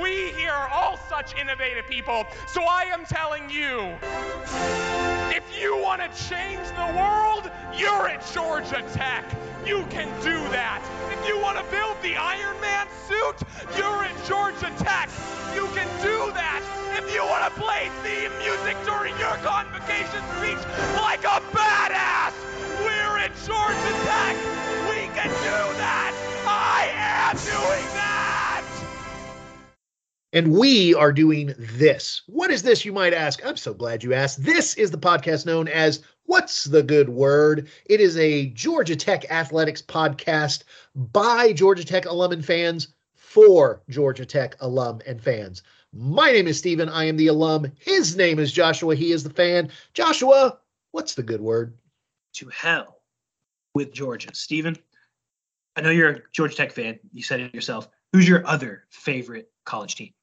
We here are all such innovative people. So I am telling you, if you want to change the world, you're at Georgia Tech. You can do that. If you want to build the Iron Man suit, you're at Georgia Tech. You can do that. If you want to play theme music during your convocation speech like a badass, we're at Georgia Tech. We can do that. I am doing that. And we are doing this. What is this, you might ask? I'm so glad you asked. This is the podcast known as What's the Good Word? It is a Georgia Tech athletics podcast by Georgia Tech alum and fans for Georgia Tech alum and fans. My name is Stephen. I am the alum. His name is Joshua. He is the fan. Joshua, what's the good word? To hell with Georgia. Stephen, I know you're a Georgia Tech fan. You said it yourself. Who's your other favorite college team?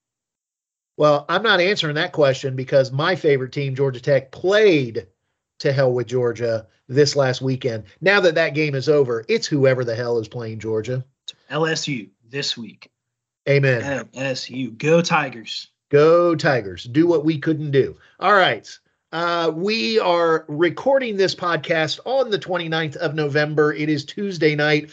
Well, I'm not answering that question because my favorite team, Georgia Tech, played to hell with Georgia this last weekend. Now that that game is over, it's whoever the hell is playing Georgia. LSU this week. Amen. LSU. Go Tigers. Go Tigers. Do what we couldn't do. All right. Uh, we are recording this podcast on the 29th of November. It is Tuesday night.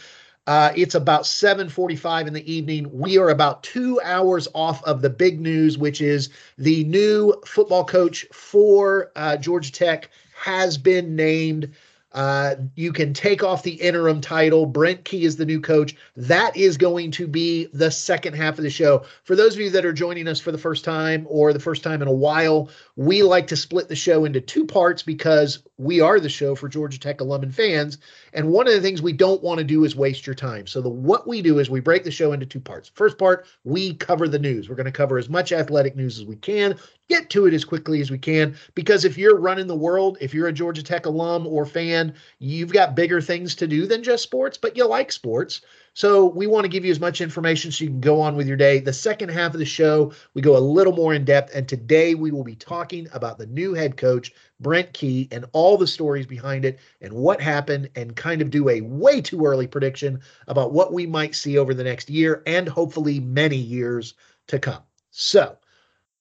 Uh, it's about 7:45 in the evening. We are about two hours off of the big news, which is the new football coach for uh, Georgia Tech has been named. Uh, you can take off the interim title. Brent Key is the new coach. That is going to be the second half of the show. For those of you that are joining us for the first time or the first time in a while, we like to split the show into two parts because we are the show for Georgia Tech alum and fans. And one of the things we don't want to do is waste your time. So the what we do is we break the show into two parts. First part, we cover the news. We're going to cover as much athletic news as we can, get to it as quickly as we can. Because if you're running the world, if you're a Georgia Tech alum or fan, you've got bigger things to do than just sports, but you like sports. So we want to give you as much information so you can go on with your day. The second half of the show, we go a little more in depth. And today we will be talking about the new head coach, Brent Key, and all the stories behind it and what happened, and kind of do a way too early prediction about what we might see over the next year and hopefully many years to come. So,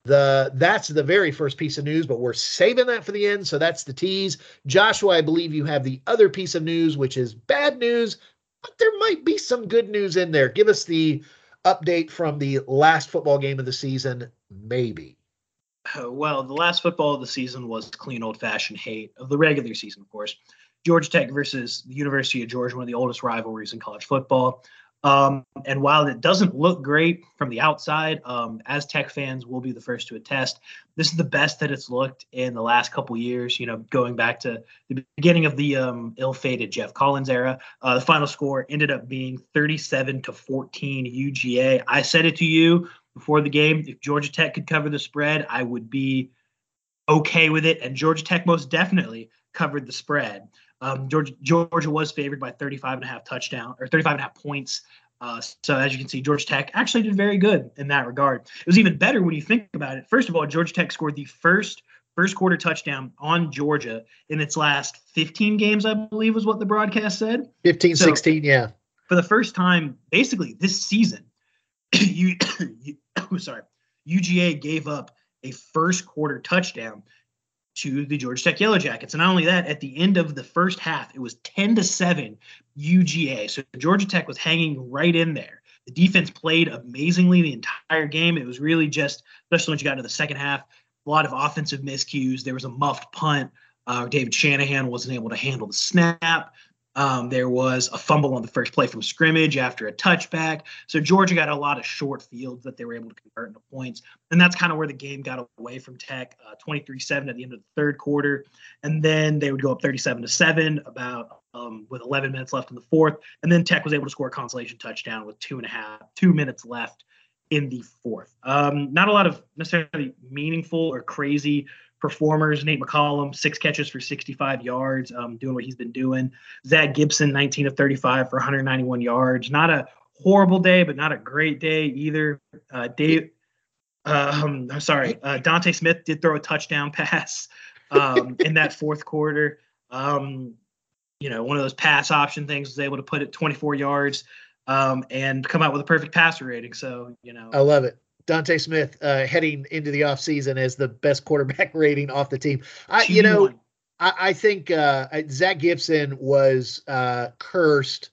the that's the very first piece of news, but we're saving that for the end. So that's the tease. Joshua, I believe you have the other piece of news, which is bad news, but there might be some good news in there. Give us the update from the last football game of the season, maybe. Uh, well, the last football of the season was clean old fashioned hate of the regular season, of course. Georgia Tech versus the University of Georgia, one of the oldest rivalries in college football. Um, and while it doesn't look great from the outside, um, as Tech fans will be the first to attest, this is the best that it's looked in the last couple years. You know, going back to the beginning of the um, ill-fated Geoff Collins era, uh, the final score ended up being 37 to 14 UGA. I said it to you before the game: if Georgia Tech could cover the spread, I would be okay with it, and Georgia Tech most definitely covered the spread. Um, Georgia, Georgia was favored by 35 and a half touchdown or 35 and a half points. Uh, so as you can see, Georgia Tech actually did very good in that regard. It was even better when you think about it. First of all, Georgia Tech scored the first first quarter touchdown on Georgia in its last 15 games, I believe was what the broadcast said. 15, so, 16, yeah. For the first time, basically this season, you, you sorry, UGA gave up a first quarter touchdown to the Georgia Tech Yellow Jackets. And not only that, at the end of the first half, it was 10 to 7 UGA. So Georgia Tech was hanging right in there. The defense played amazingly the entire game. It was really just, especially once you got into the second half, a lot of offensive miscues. There was a muffed punt. Uh, David Shanahan wasn't able to handle the snap. Um, there was a fumble on the first play from scrimmage after a touchback. So Georgia got a lot of short fields that they were able to convert into points. And that's kind of where the game got away from Tech, 23 uh, 7 at the end of the third quarter. And then they would go up 37 to 7 about um, with 11 minutes left in the fourth. And then Tech was able to score a consolation touchdown with two and a half, two minutes left in the fourth. Um, not a lot of necessarily meaningful or crazy performers. Nate McCollum, six catches for 65 yards, um, doing what he's been doing. Zach Gibson, 19 of 35 for 191 yards. Not a horrible day, but not a great day either. Uh, Dave, um, I'm sorry, uh, Dontae Smith did throw a touchdown pass um, in that fourth quarter. Um, you know, one of those pass option things was able to put it 24 yards um, and come out with a perfect passer rating. So, you know, I love it. Dontae Smith uh, heading into the offseason as the best quarterback rating off the team. I, you know, I, I think uh, Zach Gibson was uh, cursed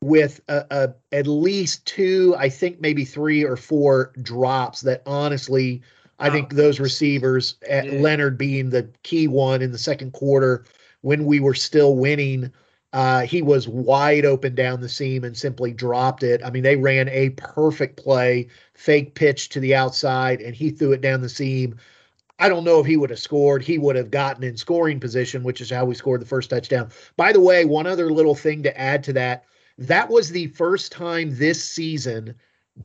with a, a, at least two, I think maybe three or four drops that honestly, I think those receivers, yeah. Leonard being the key one in the second quarter when we were still winning – uh, he was wide open down the seam and simply dropped it. I mean, they ran a perfect play, fake pitch to the outside, and he threw it down the seam. I don't know if he would have scored. He would have gotten in scoring position, which is how we scored the first touchdown. By the way, one other little thing to add to that that was the first time this season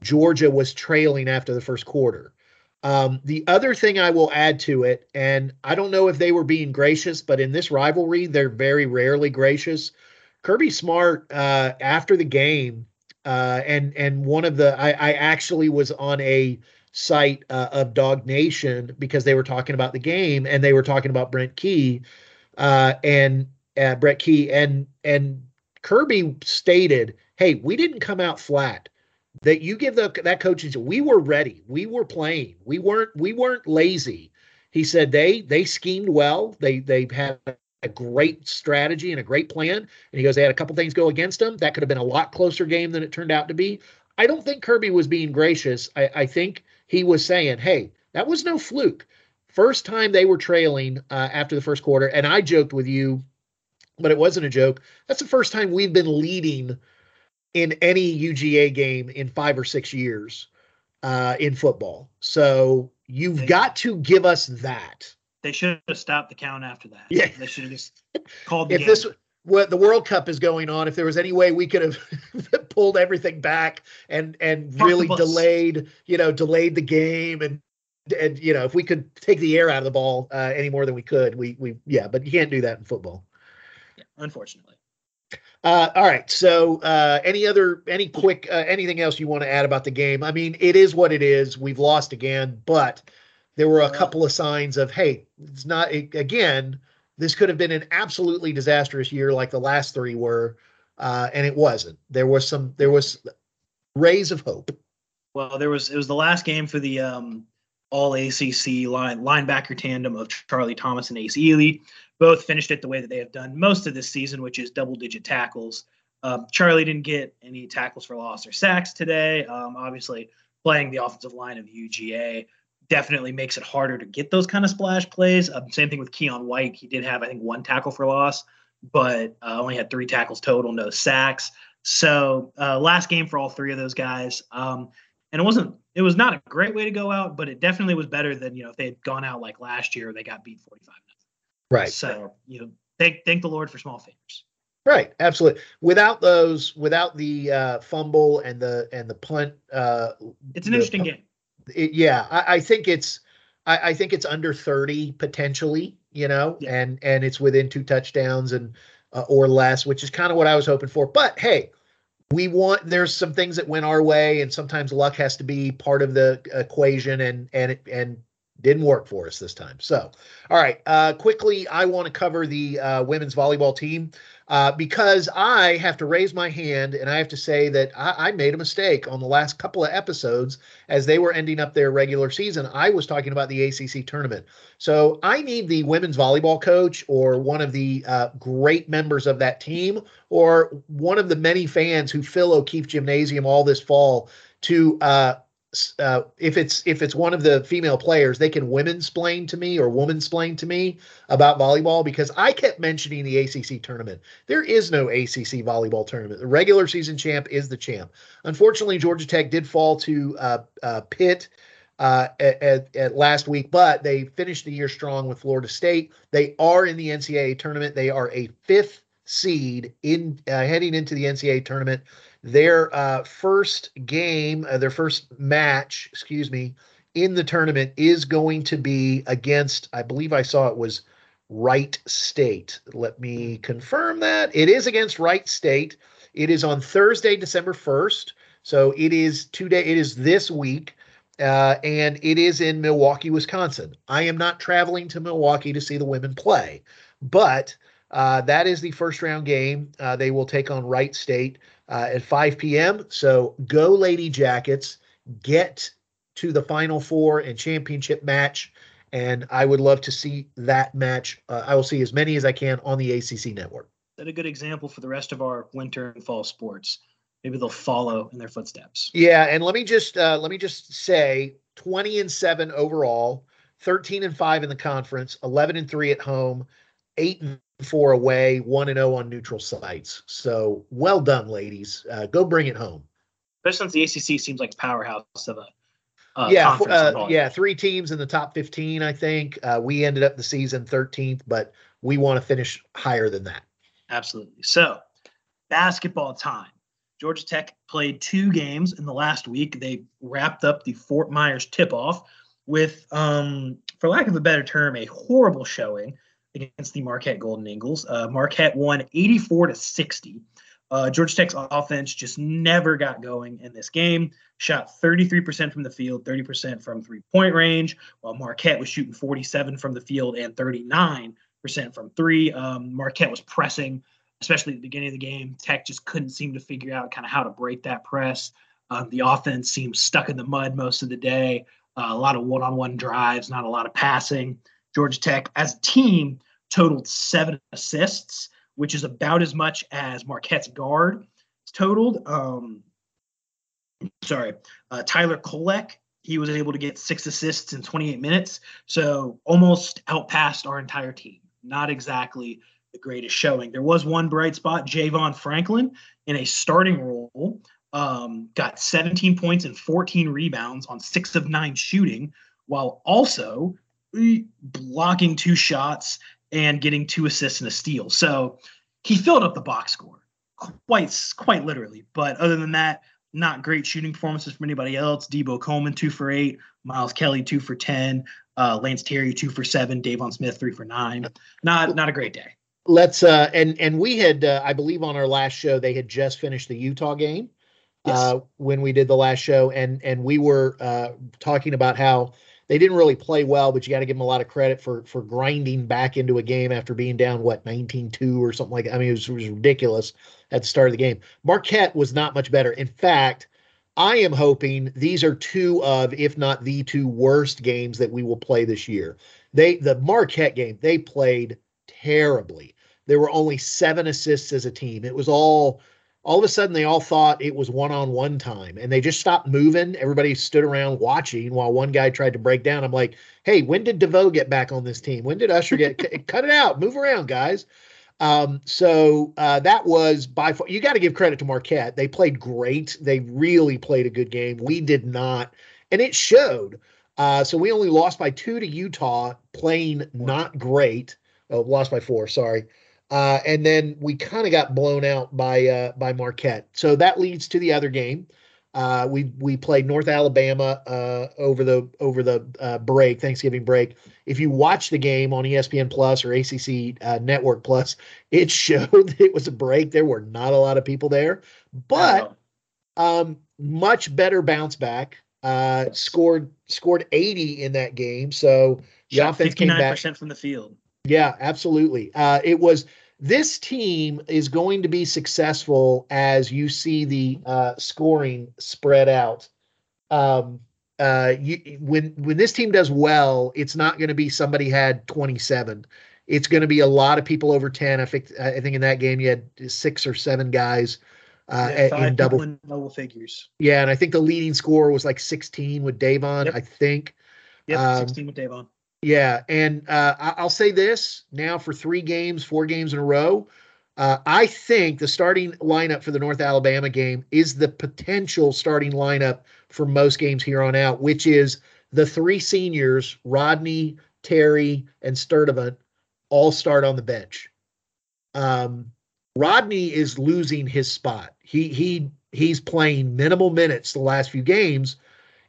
Georgia was trailing after the first quarter. Um, the other thing I will add to it, and I don't know if they were being gracious, but in this rivalry, they're very rarely gracious. Kirby Smart, uh, after the game, uh, and and one of the I, I actually was on a site uh, of Nation because they were talking about the game and they were talking about Brent Key, uh, and uh, Brent Key and and Kirby stated, "Hey, we didn't come out flat that you give the, that coaching we were ready. We were playing. We weren't we weren't lazy. He said they they schemed well. They they had a great strategy and a great plan. And he goes they had a couple things go against them that could have been a lot closer game than it turned out to be. I don't think kirby was being gracious. I, I think he was saying hey that was no fluke. First time they were trailing uh, after the first quarter and i joked with you but it wasn't a joke. That's the first time we've been leading in any UGA game in five or six years uh, in football. So you've they, got to give us that. They should have stopped the count after that. Yeah, they should have just called. The if game. this what the World Cup is going on, if there was any way we could have pulled everything back and and Park really delayed, you know, delayed the game and and you know if we could take the air out of the ball uh, any more than we could, we we yeah, but you can't do that in football. Yeah, unfortunately. Uh, all right. So, uh, any other, any quick, uh, anything else you want to add about the game? I mean, it is what it is. We've lost again, but there were a couple of signs of, hey, it's not it, again. This could have been an absolutely disastrous year, like the last three were, uh, and it wasn't. There was some, there was rays of hope. Well, there was. It was the last game for the um, All ACC line linebacker tandem of Charlie Thomas and Ace Eley both finished it the way that they have done most of this season, which is double digit tackles. Um, Charlie didn't get any tackles for loss or sacks today. Um, obviously, playing the offensive line of UGA definitely makes it harder to get those kind of splash plays. Um, same thing with Keion White. He did have, I think, one tackle for loss, but uh, only had three tackles total, no sacks. So uh, last game for all three of those guys. Um, and it wasn't it was not a great way to go out, but it definitely was better than you know if they had gone out like last year, they got beat forty five Right. So you know, thank thank the Lord for small favors. Right, absolutely. Without those, without the uh, fumble and the and the punt, uh, it's an interesting game. It, yeah, I, I, think it's I, I, think it's under thirty potentially. You know, yeah. and and it's within two touchdowns and uh, or less, which is kind of what I was hoping for. But hey, we want there's some things that went our way, and sometimes luck has to be part of the equation, and and and didn't work for us this time. So, all right, uh, quickly, I want to cover the uh, women's volleyball team uh, because I have to raise my hand and I have to say that I, I, made a mistake on the last couple of episodes as they were ending up their regular season. I was talking about the ACC tournament. So I need the women's volleyball coach or one of the uh, great members of that team or one of the many fans who fill O'Keefe Gymnasium all this fall to uh, if it's if it's one of the female players, they can women splain to me or woman splain to me about volleyball because I kept mentioning the ACC tournament. There is no ACC volleyball tournament. The regular season champ is the champ. Unfortunately, Georgia Tech did fall to uh, uh, Pitt. Uh, at, at, last week, but they finished the year strong with Florida State. They are in the NCAA tournament. They are a fifth seed in uh, heading into the NCAA tournament. Their uh, first game, uh, their first match, excuse me, in the tournament is going to be against, I believe I saw it was Wright State. Let me confirm that. It is against Wright State. It is on Thursday, December 1st. So it is today, it is this week. Uh, and it is in Milwaukee, Wisconsin. I am not traveling to Milwaukee to see the women play, but uh, that is the first round game. Uh, they will take on Wright State uh, at 5 p.m. So go, Lady Jackets, get to the Final Four and championship match. And I would love to see that match. Uh, I will see as many as I can on the ACC network. That a good example for the rest of our winter and fall sports. Maybe they'll follow in their footsteps. Yeah, and let me just uh, let me just say, twenty and seven overall, thirteen and five in the conference, eleven and three at home, eight and four away, one and zero on neutral sites. So well done, ladies. Uh, go bring it home. Especially since the ACC seems like powerhouse of a uh, yeah, uh, yeah, three teams in the top 15, I think. Uh, we ended up the season 13th, but we want to finish higher than that. Absolutely. So, basketball time. Georgia Tech played two games in the last week. They wrapped up the Fort Myers tip off with, um, for lack of a better term, a horrible showing against the Marquette Golden Eagles. Uh, Marquette won 84 to 60. Uh, Georgia Tech's offense just never got going in this game. Shot 33% from the field, 30% from three point range, while Marquette was shooting 47 from the field and 39% from three. Um, Marquette was pressing, especially at the beginning of the game. Tech just couldn't seem to figure out kind of how to break that press. Um, the offense seemed stuck in the mud most of the day. Uh, a lot of one on one drives, not a lot of passing. Georgia Tech, as a team, totaled seven assists which is about as much as Marquette's guard totaled. Um, sorry, uh, Tyler Kolek. He was able to get six assists in 28 minutes, so almost outpassed our entire team. Not exactly the greatest showing. There was one bright spot. Javon Franklin in a starting role um, got 17 points and 14 rebounds on six of nine shooting, while also blocking two shots and getting two assists and a steal. So he filled up the box score quite quite literally. But other than that, not great shooting performances from anybody else. Deebo Coleman two for eight, Miles Kelly two for ten, uh, Lance Terry two for seven, Deivon Smith three for nine. Not not a great day. Let's uh and and we had uh, I believe on our last show they had just finished the Utah game. Yes. Uh, when we did the last show and and we were uh, talking about how they didn't really play well, but you got to give them a lot of credit for for grinding back into a game after being down what 19-2 or something like that. I mean, it was, it was ridiculous at the start of the game. Marquette was not much better. In fact, I am hoping these are two of, if not the two worst games that we will play this year. They the Marquette game, they played terribly. There were only seven assists as a team. It was all all of a sudden they all thought it was one-on-one time and they just stopped moving. Everybody stood around watching while one guy tried to break down. I'm like hey when did devoe get back on this team? When did usher get cut it out. Move around guys. Um, so uh, that was by far you got to give credit to marquette. They played great. They really played a good game. We did not and it showed. Uh, so we only lost by two to utah playing not great. Oh lost by four sorry uh, and then we kind of got blown out by uh, by Marquette. So that leads to the other game. Uh, we we played North Alabama uh, over the over the uh, break, Thanksgiving break. If you watch the game on ESPN Plus or ACC uh, Network Plus, it showed it was a break. There were not a lot of people there, but um, much better bounce back. scored scored 80 in that game, so the Shot offense came back from the field. Yeah, absolutely. Uh, it was this team is going to be successful as you see the uh, scoring spread out. Um, uh, you, when when this team does well, it's not going to be somebody had 27. It's going to be a lot of people over 10. I think I think in that game you had six or seven guys uh, yeah, in double in double figures. Yeah, and I think the leading score was like 16 with Davon. Yep. I think. Yeah, um, 16 with Davon. Yeah, and uh, I'll say this now for three games, four games in a row. Uh, I think the starting lineup for the North Alabama game is the potential starting lineup for most games here on out, which is the three seniors, Rodney, Terry, and Sturdivant, all start on the bench. Um, Rodney is losing his spot. He he he's playing minimal minutes the last few games,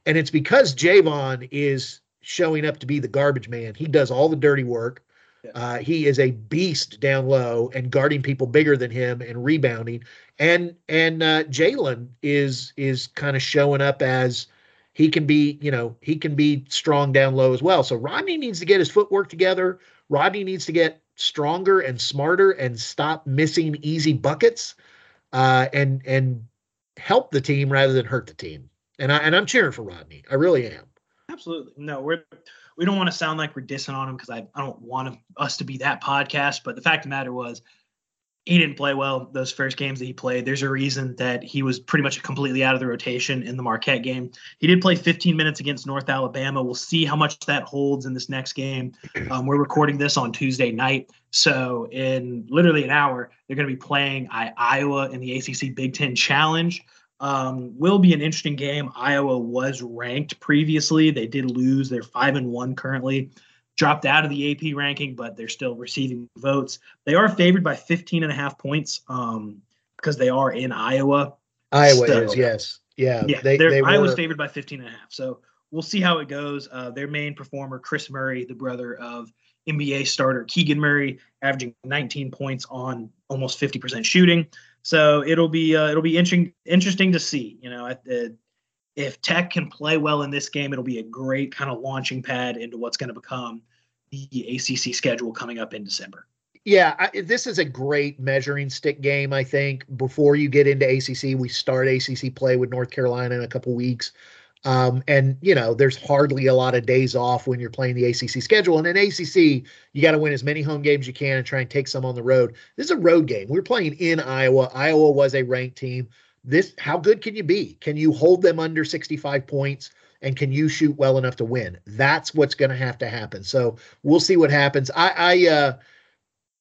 and it's because Javon is showing up to be the garbage man. He does all the dirty work. Yeah. Uh, he is a beast down low and guarding people bigger than him and rebounding. And and uh, Jalon is is kind of showing up as he can be, you know, he can be strong down low as well. So Rodney needs to get his footwork together. Rodney needs to get stronger and smarter and stop missing easy buckets, uh, and and help the team rather than hurt the team. and I and I'm cheering for Rodney. I really am. Absolutely. No, we're we don't want to sound like we're dissing on him because I, I don't want us to be that podcast. But the fact of the matter was, he didn't play well those first games that he played. There's a reason that he was pretty much completely out of the rotation in the Marquette game. He did play 15 minutes against North Alabama. We'll see how much that holds in this next game. Um, we're recording this on Tuesday night. So, in literally an hour, they're going to be playing I, Iowa in the ACC Big Ten Challenge. Um, will be an interesting game. Iowa was ranked previously. They did lose. They're five and one currently dropped out of the AP ranking, but they're still receiving votes. They are favored by 15 and a half points um, because they are in Iowa. Iowa so, is, yes. Yeah. Yeah. They, they Iowa's were... favored by 15 and a half. So we'll see how it goes. Uh, their main performer, Kris Murray, the brother of NBA starter Keegan Murray, averaging 19 points on almost 50% shooting. So it'll be uh, it'll be interesting interesting to see. You know, the if Tech can play well in this game, it'll be a great kind of launching pad into what's going to become the ACC schedule coming up in December. Yeah, I, this is a great measuring stick game. I think before you get into ACC, we start ACC play with North Carolina in a couple weeks, um, and you know there's hardly a lot of days off when you're playing the ACC schedule. And in ACC, you got to win as many home games you can and try and take some on the road. This is a road game. We're playing in Iowa. Iowa was a ranked team this how good can you be? Can you hold them under 65 points? And can you shoot well enough to win? That's what's going to have to happen. So we'll see what happens. I, I, uh,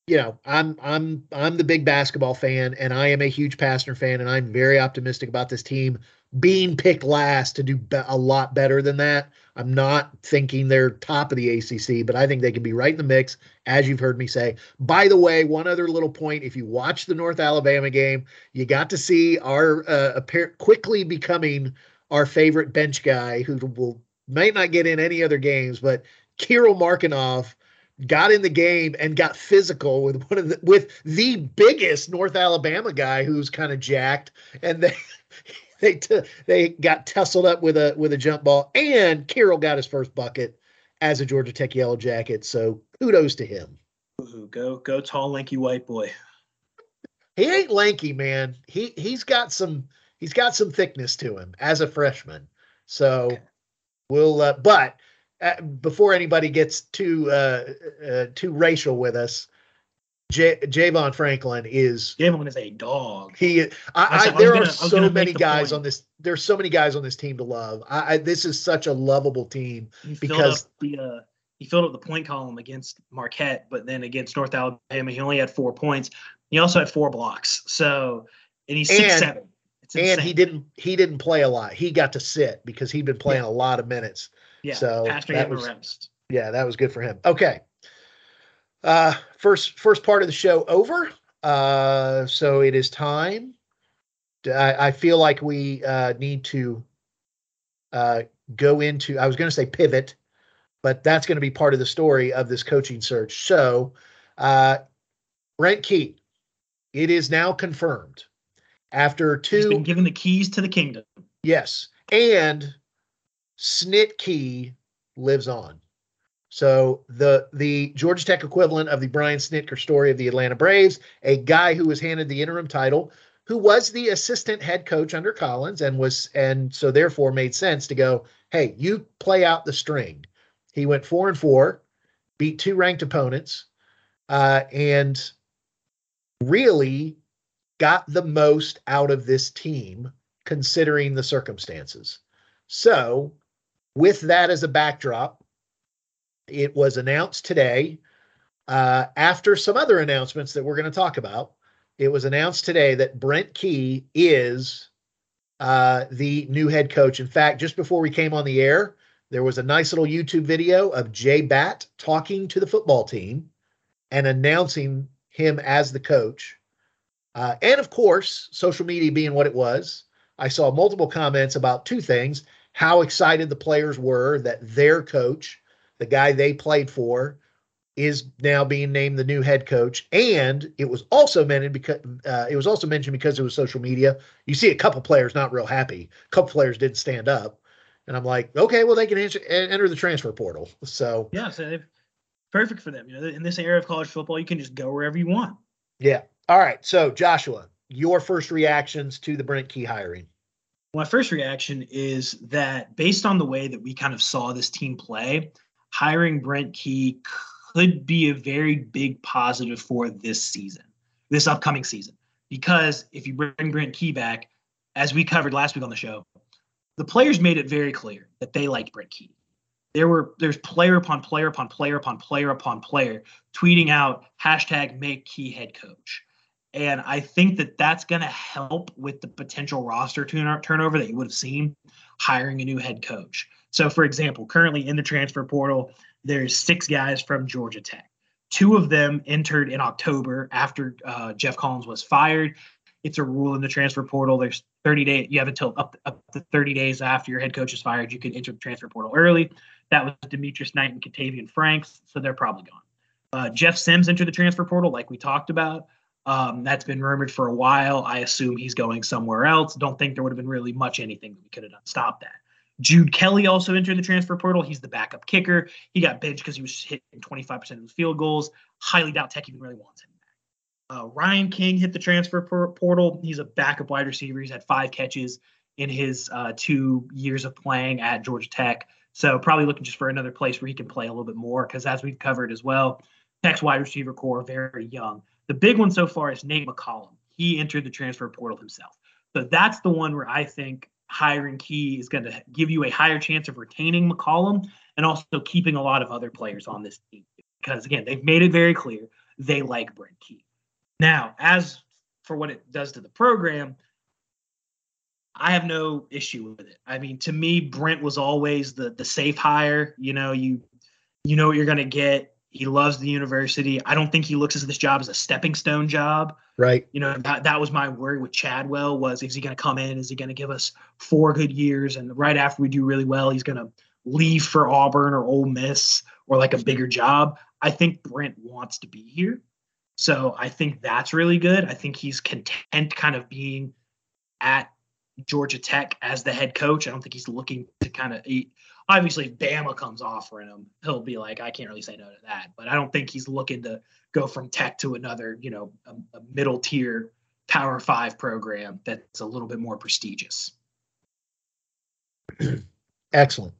you know, I'm I'm I'm the big basketball fan, and I am a huge Pastner fan, and I'm very optimistic about this team being picked last to do be- a lot better than that. I'm not thinking they're top of the ACC, but I think they can be right in the mix, as you've heard me say. By the way, one other little point: if you watch the North Alabama game, you got to see our uh, quickly becoming our favorite bench guy, who will might not get in any other games, but Kirill Markinov got in the game and got physical with one of the with the biggest North Alabama guy who's kind of jacked, and they they t- they got tussled up with a with a jump ball, and Kirill got his first bucket as a Georgia Tech Yellow Jacket. So kudos to him. Ooh, go go tall, lanky white boy. He ain't lanky, man. He he's got some he's got some thickness to him as a freshman. So okay. we'll uh, but uh, before anybody gets too uh, uh, too racial with us, J- Javon Franklin is Javon is a dog. He, I, I, I there gonna, are so many guys point. on this. There's so many guys on this team to love. I, this is such a lovable team he because the uh, he filled up the point column against Marquette, but then against North Alabama, he only had four points. He also had four blocks. So, and he's six and, seven. And he didn't he didn't play a lot. He got to sit because he'd been playing yeah. a lot of minutes. Yeah. So that was, rest. Yeah, that was good for him. Okay. Uh, first first part of the show over. Uh, so it is time. I, I feel like we uh, need to uh, go into. I was going to say pivot, but that's going to be part of the story of this coaching search. So, uh, Brent Key, it is now confirmed after two. He's been given the keys to the kingdom. Yes, and Snit Key lives on. So the the Georgia Tech equivalent of the Brian Snitker story of the Atlanta Braves, a guy who was handed the interim title, who was the assistant head coach under Collins, and was and so therefore made sense to go, hey, you play out the string. He went four and four, beat two ranked opponents, uh, and really got the most out of this team considering the circumstances. So, with that as a backdrop, it was announced today, uh, after some other announcements that we're going to talk about. It was announced today that Brent Key is uh, the new head coach. In fact, just before we came on the air, there was a nice little YouTube video of J Batt talking to the football team and announcing him as the coach. Uh, and of course, social media being what it was, I saw multiple comments about two things how excited the players were that their coach the guy they played for, is now being named the new head coach. And it was also mentioned because uh, it was also mentioned because it was social media. You see a couple players not real happy. A couple players didn't stand up, and I'm like, okay, well they can enter, enter the transfer portal. So yeah, so perfect for them. You know, in this era of college football, you can just go wherever you want. Yeah. All right. So Joshua, your first reactions to the Brent Key hiring? My first reaction is that based on the way that we kind of saw this team play, hiring Brent Key could be a very big positive for this season, this upcoming season. Because if you bring Brent Key back, as we covered last week on the show, the players made it very clear that they liked Brent Key. There were there's player upon player upon player upon player upon player tweeting out hashtag make Key head coach. And I think that that's going to help with the potential roster turnover that you would have seen hiring a new head coach. So, for example, currently in the transfer portal, there's six guys from Georgia Tech. Two of them entered in October after uh, Geoff Collins was fired. It's a rule in the transfer portal. There's 30 days. You have until up, up to 30 days after your head coach is fired. You can enter the transfer portal early. That was Demetrius Knight and Katavian Franks, so they're probably gone. Uh, Jeff Sims entered the transfer portal, like we talked about. Um, that's been rumored for a while. I assume he's going somewhere else. Don't think there would have been really much anything that we could have done to stop that. Jude Kelley also entered the transfer portal. He's the backup kicker. He got benched because he was hitting 25% of his field goals. Highly doubt Tech even really wants him back. Uh, Ryan King hit the transfer portal. He's a backup wide receiver. He's had five catches in his uh, two years of playing at Georgia Tech. So probably looking just for another place where he can play a little bit more because as we've covered as well, Tech's wide receiver core very young. The big one so far is Nate McCollum. He entered the transfer portal himself. So that's the one where I think hiring Key is going to give you a higher chance of retaining McCollum and also keeping a lot of other players on this team. Because again, they've made it very clear they like Brent Key. Now, as for what it does to the program, I have no issue with it. I mean, to me, Brent was always the the safe hire. You know, you you know what you're going to get. He loves the university. I don't think he looks at this job as a stepping stone job. Right. You know, that that was my worry with Chadwell was is he going to come in? Is he going to give us four good years? And right after we do really well, he's going to leave for Auburn or Ole Miss or like a bigger job. I think Brent wants to be here. So I think that's really good. I think he's content kind of being at Georgia Tech as the head coach. I don't think he's looking to kind of eat obviously if Bama comes offering him, he'll be like, I can't really say no to that. But I don't think he's looking to go from tech to another, you know, a, a middle tier power five program that's a little bit more prestigious. Excellent.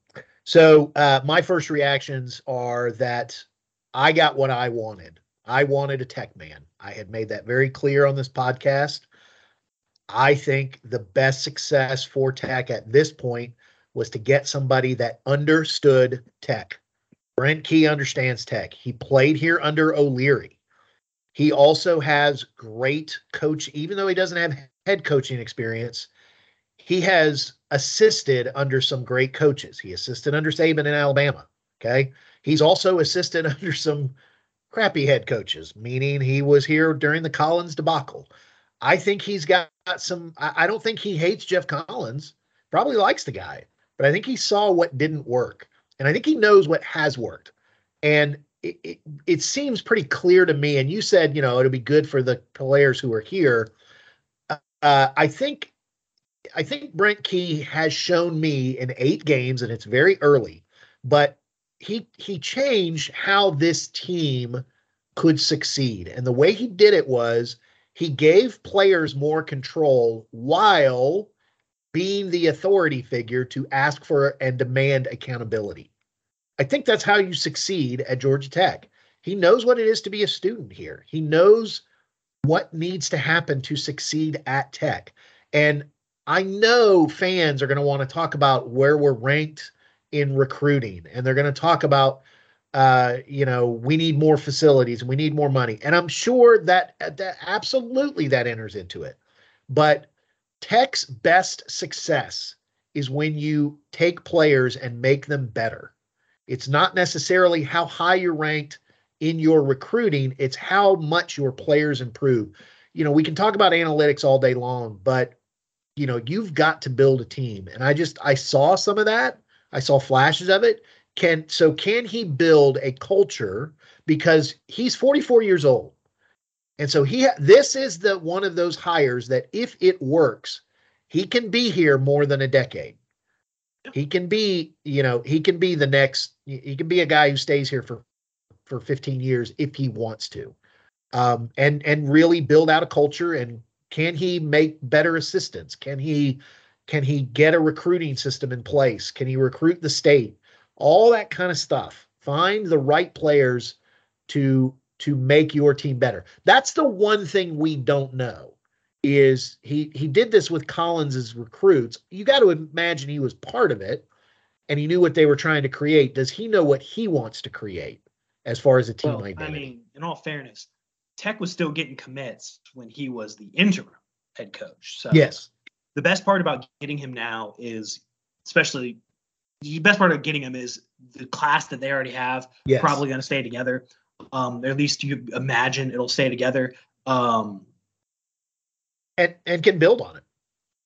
So uh, my first reactions are that I got what I wanted. I wanted a tech man. I had made that very clear on this podcast. I think the best success for tech at this point was to get somebody that understood tech. Brent Key understands tech. He played here under O'Leary. He also has great coach, even though he doesn't have head coaching experience. He has assisted under some great coaches. He assisted under Saban in Alabama. Okay. He's also assisted under some crappy head coaches, meaning he was here during the Collins debacle. I think he's got some. I don't think he hates Geoff Collins. Probably likes the guy but I think he saw what didn't work, and I think he knows what has worked. And it, it, it seems pretty clear to me. And you said, you know, it'll be good for the players who are here. Uh, I think, I think Brent Key has shown me in eight games, and it's very early, but he he changed how this team could succeed. And the way he did it was he gave players more control while being the authority figure to ask for and demand accountability. I think that's how you succeed at Georgia Tech. He knows what it is to be a student here. He knows what needs to happen to succeed at Tech. And I know fans are going to want to talk about where we're ranked in recruiting and they're going to talk about uh, you know, we need more facilities and we need more money. And I'm sure that that absolutely that enters into it. But Tech's best success is when you take players and make them better. It's not necessarily how high you're ranked in your recruiting, it's how much your players improve. You know, we can talk about analytics all day long, but you know, you've got to build a team. And I just I saw some of that. I saw flashes of it. Can so can he build a culture because he's 44 years old. And so he this is the one of those hires that if it works, he can be here more than a decade. He can be, you know, he can be the next he can be a guy who stays here for for 15 years if he wants to. Um, and and really build out a culture and can he make better assistants? Can he Can he get a recruiting system in place? Can he recruit the state? All that kind of stuff. Find the right players to to make your team better. That's the one thing we don't know. Is he he did this with Collins's recruits. You got to imagine he was part of it and he knew what they were trying to create. Does he know what he wants to create as far as a team Well, identity? I mean, in all fairness, Tech was still getting commits when he was the interim head coach. So yes. the best part about getting him now is, especially the best part of getting him is the class that they already have Yes. probably going to stay together. Um, at least you imagine it'll stay together. Um, and and can build on it.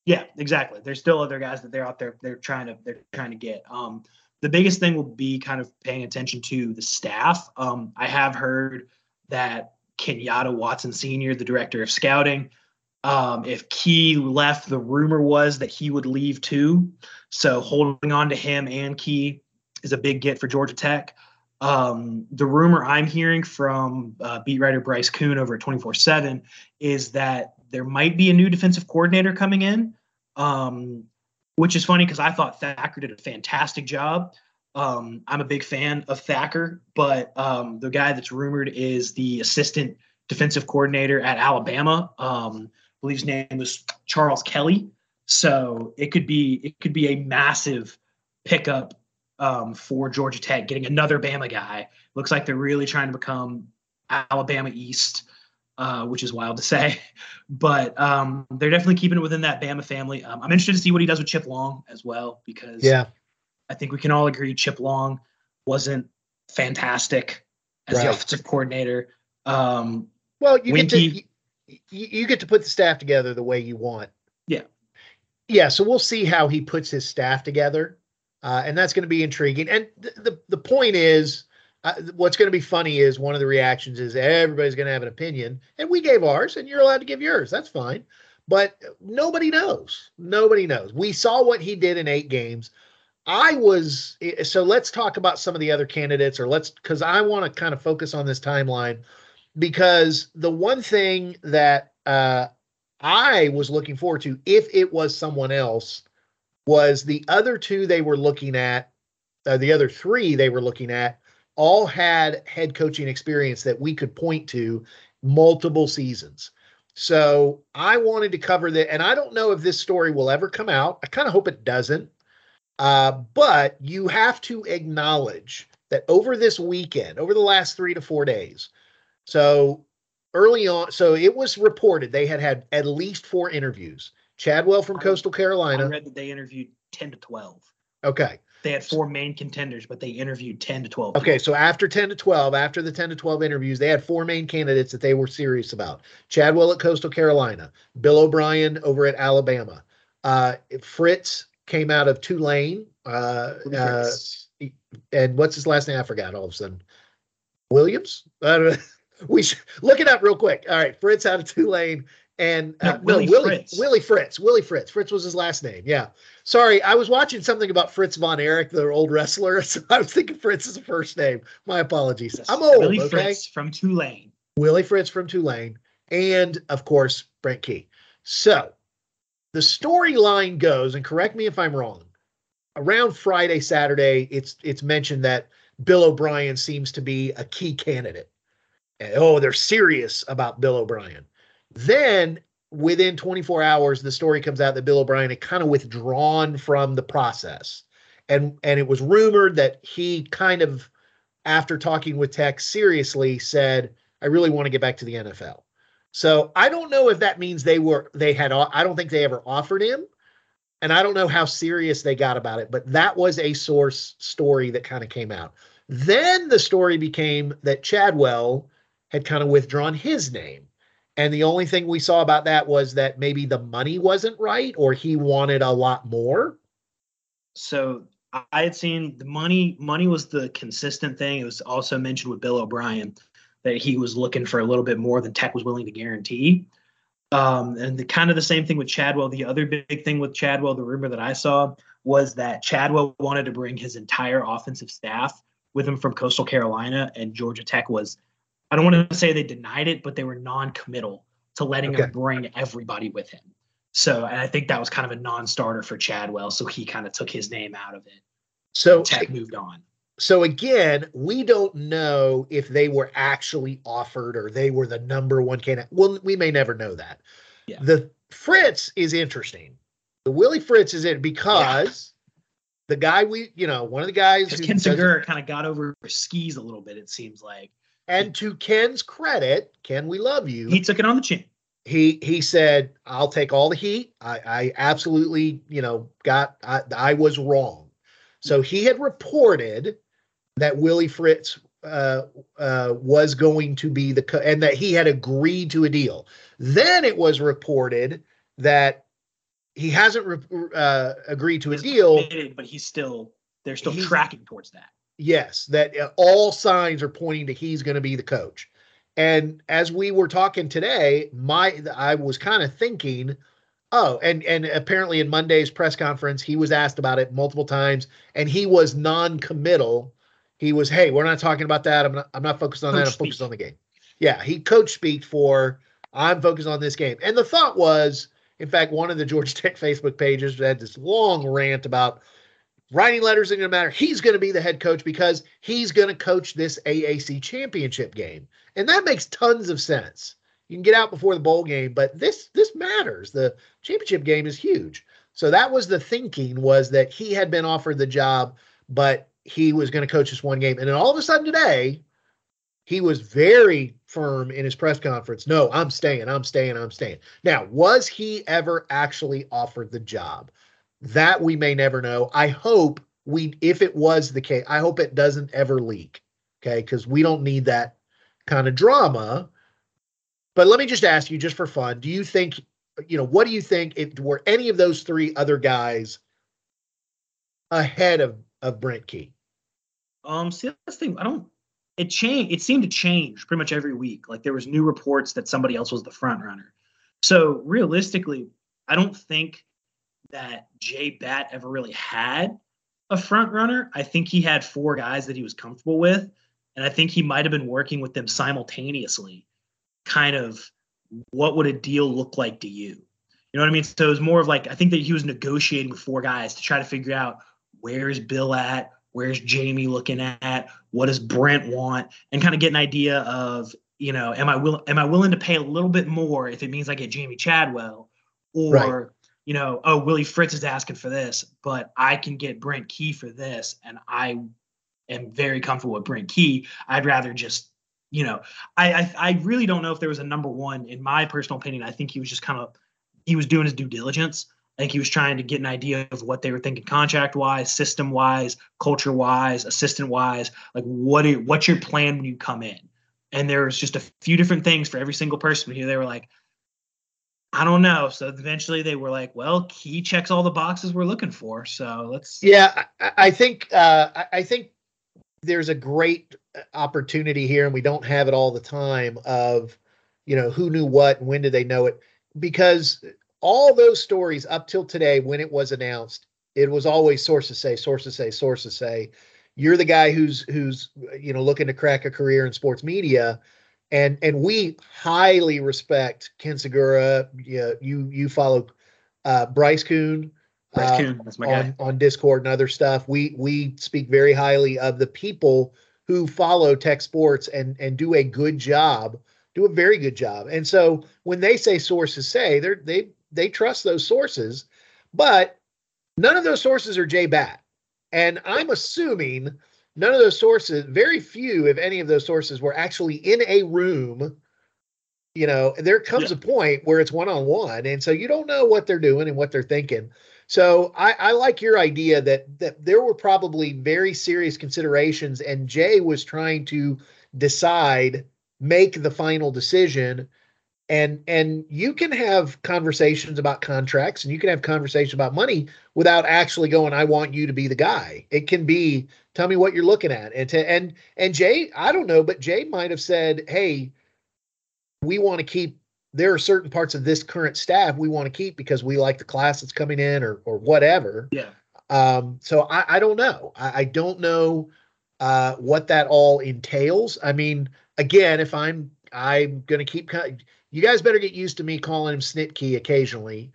Yeah, exactly. There's still other guys that they're out there they're trying to they're trying to get. Um, the biggest thing will be kind of paying attention to the staff. Um, I have heard that Kenyatta Watson Sr., the director of scouting, um, if Key left, the rumor was that he would leave too. So holding on to him and Key is a big get for Georgia Tech. Um, the rumor I'm hearing from uh, beat writer Bryce Kuhn over at 24 7 is that there might be a new defensive coordinator coming in, um, which is funny because I thought Thacker did a fantastic job. Um, I'm a big fan of Thacker, but um, the guy that's rumored is the assistant defensive coordinator at Alabama. Um, I believe his name was Charles Kelly. So it could be it could be a massive pickup um, for Georgia Tech, getting another Bama guy. Looks like they're really trying to become Alabama East, uh, which is wild to say, but um, they're definitely keeping it within that Bama family. Um, I'm interested to see what he does with Chip Long as well, because Yeah. I think we can all agree Chip Long wasn't fantastic as Right. the offensive coordinator. Um, Well, you get to you, you get to put the staff together the way you want. Yeah. Yeah. So we'll see how he puts his staff together, uh, and that's going to be intriguing. And th- the the point is, uh, what's going to be funny is one of the reactions is everybody's going to have an opinion, and we gave ours, and you're allowed to give yours. That's fine. But nobody knows. Nobody knows. We saw what he did in eight games. I was so let's talk about some of the other candidates, or let's because I want to kind of focus on this timeline because the one thing that uh, I was looking forward to, if it was someone else, was the other two they were looking at, uh, the other three they were looking at, all had head coaching experience that we could point to multiple seasons. So I wanted to cover that, and I don't know if this story will ever come out. I kind of hope it doesn't. Uh, but you have to acknowledge that over this weekend, over the last three to four days, so early on, so it was reported they had had at least four interviews. Chadwell from I- Coastal Carolina. I read that they interviewed 10 to 12. Okay. They had four main contenders, but they interviewed 10 to 12. Okay. So after 10 to 12, after the 10 to 12 interviews, they had four main candidates that they were serious about Chadwell at Coastal Carolina, Bill O'Brien over at Alabama. Uh, Fritz came out of Tulane. Uh, uh, and what's his last name? I forgot all of a sudden. Williams? I don't know. We should look it up real quick. All right, Fritz out of Tulane and No, uh, Willie Willie Fritz. Willie Fritz. Willie Fritz. Fritz was his last name. Yeah. Sorry, I was watching something about Fritz von Erich, the old wrestler. So I was thinking Fritz is a first name. My apologies. Yes, I'm old. Billy okay. Fritz from Tulane. Willie Fritz from Tulane, and of course Brent Key. So the storyline goes, and correct me if I'm wrong. Around Friday, Saturday, it's it's mentioned that Bill O'Brien seems to be a key candidate. And, oh, they're serious about Bill O'Brien. Then within 24 hours, the story comes out that Bill O'Brien had kind of withdrawn from the process. And and it was rumored that he kind of, after talking with Tech seriously, said, I really want to get back to the NFL. So I don't know if that means they were they had I don't think they ever offered him. And I don't know how serious they got about it, but that was a source story that kind of came out. Then the story became that Chadwell had kind of withdrawn his name. And the only thing we saw about that was that maybe the money wasn't right or he wanted a lot more. So I had seen the money. Money was the consistent thing. It was also mentioned with Bill O'Brien that he was looking for a little bit more than Tech was willing to guarantee. Um, and the kind of the same thing with Chadwell. The other big thing with Chadwell, the rumor that I saw was that Chadwell wanted to bring his entire offensive staff with him from Coastal Carolina, and Georgia Tech was. I don't want to say they denied it, but they were non-committal to letting Okay. him bring everybody with him. So, and I think that was kind of a non-starter for Chadwell, so he kind of took his name out of it. So Tech moved on. So again, we don't know if they were actually offered or they were the number one candidate. Well, we may never know that. Yeah. The Fritz is interesting. The Willie Fritz is it because the guy we, you know, one of the guys Ken kind of got over his skis a little bit, it seems like. And to Ken's credit, Ken, we love you. He took it on the chin. he he said, "I'll take all the heat. I, I absolutely, you know, got I, I was wrong." So he had reported that Willie Fritz uh, uh, was going to be the co- and that he had agreed to a deal. Then it was reported that he hasn't re- uh, agreed to a deal. committed, but he's still they're still He's- tracking towards that. Yes, that uh, all signs are pointing to he's going to be the coach. And as we were talking today, my I was kind of thinking, oh, and and apparently in Monday's press conference, he was asked about it multiple times, and he was non-committal. He was, hey, we're not talking about that. I'm not. I'm not focused on that. I'm Coach focused on the game. Yeah, he coach speak for. I'm focused on this game. And the thought was, in fact, one of the Georgia Tech Facebook pages had this long rant about writing letters isn't going to matter. He's going to be the head coach because he's going to coach this AAC championship game, and that makes tons of sense. You can get out before the bowl game, but this this matters. The championship game is huge. So that was the thinking was that he had been offered the job, but he was going to coach this one game, and then all of a sudden today, he was very firm in his press conference. No, I'm staying. I'm staying. I'm staying. Now, was he ever actually offered the job? That we may never know. I hope we, if it was the case, I hope it doesn't ever leak. Okay. Because we don't need that kind of drama. But let me just ask you, just for fun, do you think, you know, what do you think if were any of those three other guys ahead of, of Brent Key? Um, see that's thing. I don't. It changed. It seemed to change pretty much every week. Like there was new reports that somebody else was the front runner. So realistically, I don't think that J Batt ever really had a front runner. I think he had four guys that he was comfortable with, and I think he might have been working with them simultaneously. Kind of, what would a deal look like to you? You know what I mean? So it was more of like I think that he was negotiating with four guys to try to figure out where's Bill at, where's Jamey looking at, what does Brent want, and kind of get an idea of, you know, am I will am I willing to pay a little bit more if it means I get Jamey Chadwell, or Right. You know, oh Willie Fritz is asking for this, but I can get Brent Key for this, and I am very comfortable with Brent Key. I'd rather just, you know, I I, I really don't know if there was a number one in my personal opinion. I think he was just kind of he was doing his due diligence. I think he was trying to get an idea of what they were thinking contract wise, system wise, culture wise, assistant wise. Like what are, what's your plan when you come in? And there was just a few different things for every single person here. They were like, I don't know. So eventually they were like, well, he checks all the boxes we're looking for. So let's Yeah, I, I think uh, I, think there's a great opportunity here, and we don't have it all the time. Of you know who knew what and when did they know it? Because all those stories up till today, when it was announced, it was always sources say, sources say, sources say. You're the guy who's who's you know looking to crack a career in sports media, and and we highly respect Ken Sugiura. You you, you follow uh, Bryce Coon. Bryce uh, Kuhn, that's my guy. on, on Discord and other stuff. We we speak very highly of the people who follow tech sports and and do a good job, do a very good job. And so when they say sources say, they they they trust those sources, but none of those sources are J Batt. And I'm assuming none of those sources, very few, if any of those sources, were actually in a room. You know, there comes Yeah. a point where it's one on one, and so you don't know what they're doing and what they're thinking. So I, I like your idea that that there were probably very serious considerations, and Jay was trying to decide, make the final decision, and and you can have conversations about contracts, and you can have conversations about money without actually going, "I want you to be the guy." It can be, "Tell me what you're looking at," and to and and Jay, I don't know, but Jay might have said, "Hey, we want to keep there are certain parts of this current staff we want to keep because we like the class that's coming in or or whatever. Yeah. Um, so I, I don't know. I, I don't know uh, what that all entails. I mean, again, if I'm I'm gonna keep you guys better get used to me calling him Snitky occasionally.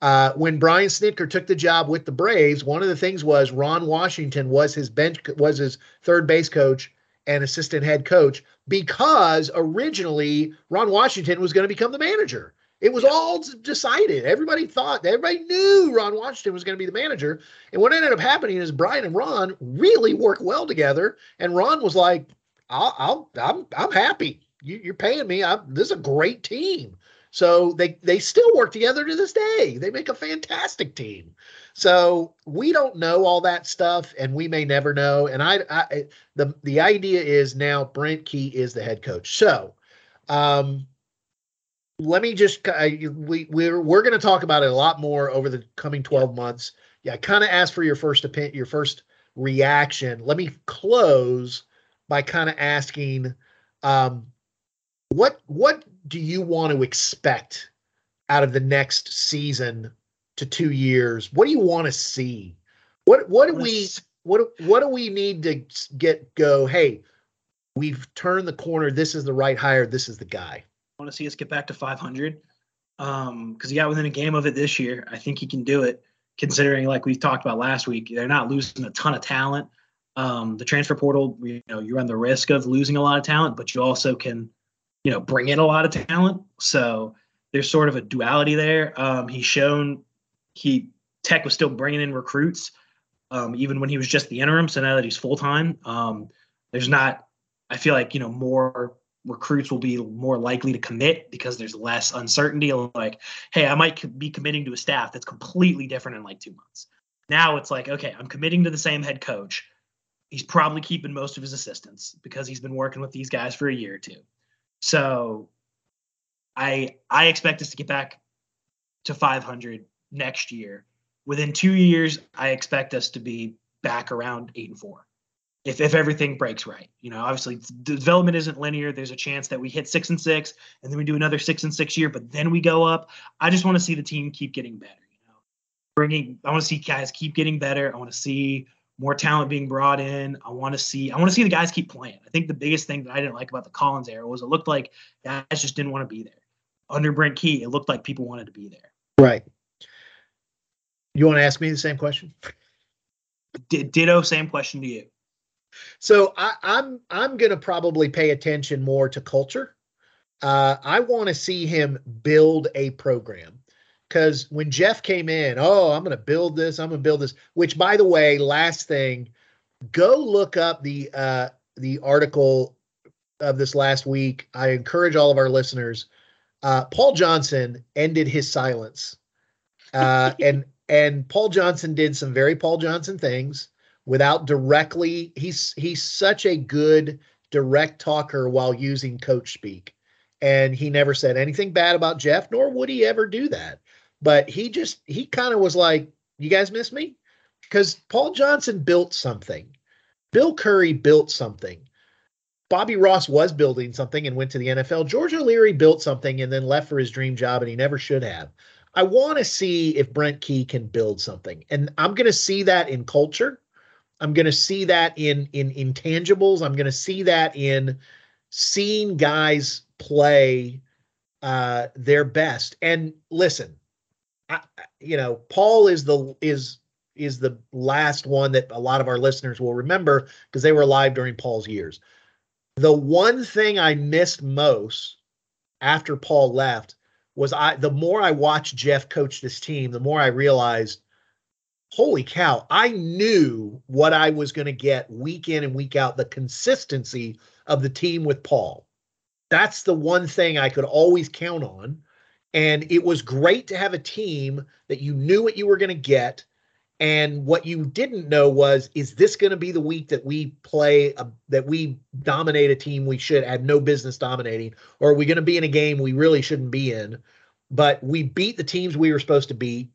Uh, when Brian Snitker took the job with the Braves, one of the things was Ron Washington was his bench was his third base coach and assistant head coach because originally Ron Washington was going to become the manager. It was all decided. Everybody thought, everybody knew Ron Washington was going to be the manager. And what ended up happening is Brian and Ron really work well together. And Ron was like, I'll, I'll I'm, I'm happy. You, are paying me. I'm, this is a great team. So they they still work together to this day. They make a fantastic team. So we don't know all that stuff, and we may never know. And I, I the the idea is now Brent Key is the head coach. So um, let me just we we're we're going to talk about it a lot more over the coming 12 months. Yeah, I kind of asked for your first opinion, your first reaction. Let me close by kind of asking um, what what do you want to expect out of the next season to 2 years? What do you want to see? What what do we what what do we need to get go, hey, we've turned the corner, this is the right hire, this is the guy I want to see us get back to 500 because um, he got within a game of it this year. I think he can do it, considering like we talked about last week, they're not losing a ton of talent. Um, the transfer portal, you know, you run the risk of losing a lot of talent, but you also can, you know, bring in a lot of talent. So there's sort of a duality there. Um, he's shown he Tech was still bringing in recruits, um, even when he was just the interim. So now that he's full time, um, there's not. I feel like you know more recruits will be more likely to commit because there's less uncertainty. Like, hey, I might be committing to a staff that's completely different in like two months. Now it's like, okay, I'm committing to the same head coach. He's probably keeping most of his assistants because he's been working with these guys for a year or two. So I I expect us to get back to 500 next year. Within two years, I expect us to be back around eight and four if, if everything breaks right. You know, obviously development isn't linear. There's a chance that we hit six and six and then we do another six and six year, but then we go up. I just want to see the team keep getting better. You know, bringing. I want to see guys keep getting better. I want to see more talent being brought in. I want to see. I want to see the guys keep playing. I think the biggest thing that I didn't like about the Collins era was it looked like guys just didn't want to be there. Under Brent Key, it looked like people wanted to be there. Right. You want to ask me the same question? D- ditto, same question to you. So I, I'm I'm going to probably pay attention more to culture. Uh, I want to see him build a program because when Geoff came in, oh, I'm going to build this. I'm going to build this. Which, by the way, last thing, go look up the uh, the article of this last week. I encourage all of our listeners. Uh, Paul Johnson ended his silence, uh, and and Paul Johnson did some very Paul Johnson things without directly he's he's such a good direct talker while using coach speak and he never said anything bad about geoff nor would he ever do that but he just he kind of was like you guys miss me? Because paul johnson built something. Bill curry built something. Bobby ross was building something and went to the nfl george o'leary built something and then left for his dream job and he never should have. I want to see if brent key can build something and i'm going to see that in culture. I'm going to see that in in intangibles. I'm going to see that in seeing guys play uh, their best. And listen, I, you know, Paul is the is is the last one that a lot of our listeners will remember because they were alive during Paul's years. The one thing I missed most after Paul left was I the more I watched Geoff coach this team, the more I realized holy cow, I knew what I was going to get week in and week out the consistency of the team with Paul. That's the one thing I could always count on. And it was great to have a team that you knew what you were going to get. And what you didn't know was, is this going to be the week that we play, a, that we dominate a team we should have no business dominating? Or are we going to be in a game we really shouldn't be in? But we beat the teams we were supposed to beat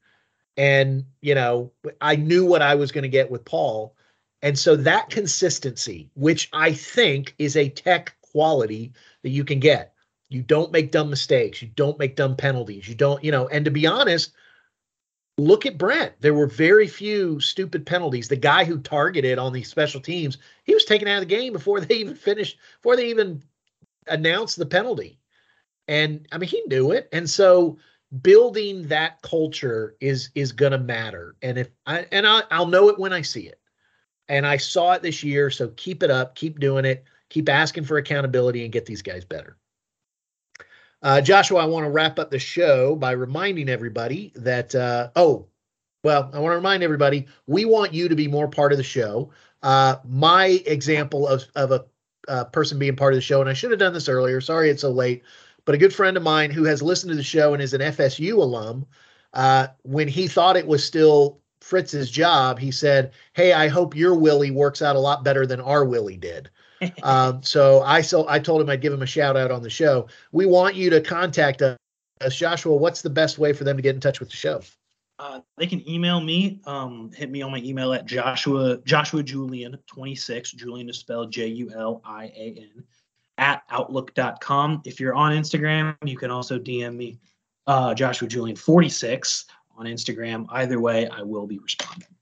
and, you know, I knew what I was going to get with Paul. And so that consistency, which I think is a tech quality that you can get. You don't make dumb mistakes. You don't make dumb penalties. You don't, you know, and to be honest, look at Brent. There were very few stupid penalties. The guy who targeted on these special teams, he was taken out of the game before they even finished, before they even announced the penalty. And I mean, he knew it. And so building that culture is is gonna matter. And if I and I, I'll know it when I see it. And I saw it this year, so keep it up, keep doing it, keep asking for accountability, and get these guys better. Uh, Joshua, I want to wrap up the show by reminding everybody that, uh, oh, well, I want to remind everybody we want you to be more part of the show. Uh, my example of, of a, a person being part of the show, and I should have done this earlier. Sorry it's so late, but a good friend of mine who has listened to the show and is an FSU alum, uh, when he thought it was still Fritz's job, he said, Hey, I hope your Willie works out a lot better than our Willie did um, so I so I told him I'd give him a shout out on the show. We want you to contact us, Joshua. What's the best way for them to get in touch with the show? Uh, they can email me. Um, hit me on my email at Joshua Joshua Julian 26. Julian is spelled J U L I A N at outlook.com. If you're on Instagram, you can also DM me uh, Joshua Julian 46 on Instagram. Either way, I will be responding.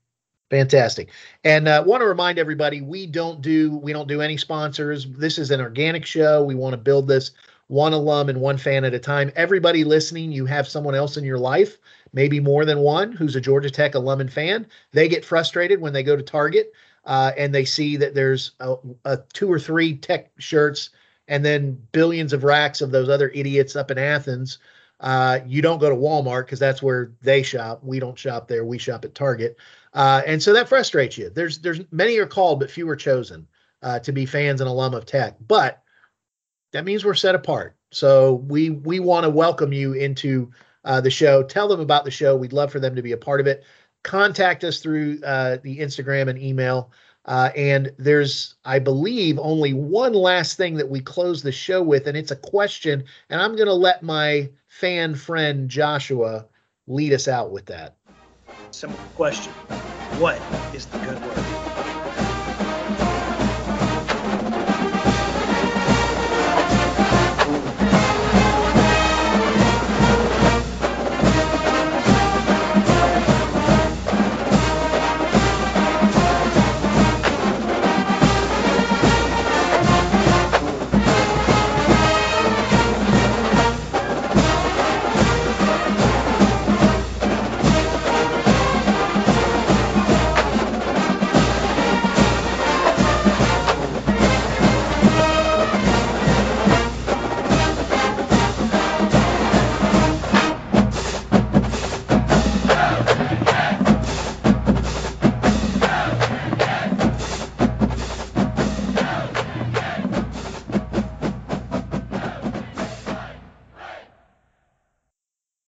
Fantastic. And uh, want to remind everybody, we don't do we don't do any sponsors. This is an organic show. We want to build this one alum and one fan at a time. Everybody listening, you have someone else in your life, maybe more than one, who's a Georgia Tech alum and fan. They get frustrated when they go to Target uh, and they see that there's a, a two or three Tech shirts and then billions of racks of those other idiots up in Athens. Uh, you don't go to Walmart because that's where they shop. We don't shop there. We shop at Target. Uh, and so that frustrates you. There's there's many are called, but few are chosen uh, to be fans and alum of Tech. But that means we're set apart. So we we want to welcome you into uh, the show. Tell them about the show. We'd love for them to be a part of it. Contact us through uh, the Instagram and email. Uh, and there's, I believe, only one last thing that we close the show with, and it's a question. And I'm going to let my fan friend Joshua lead us out with that. Simple question What is the good word?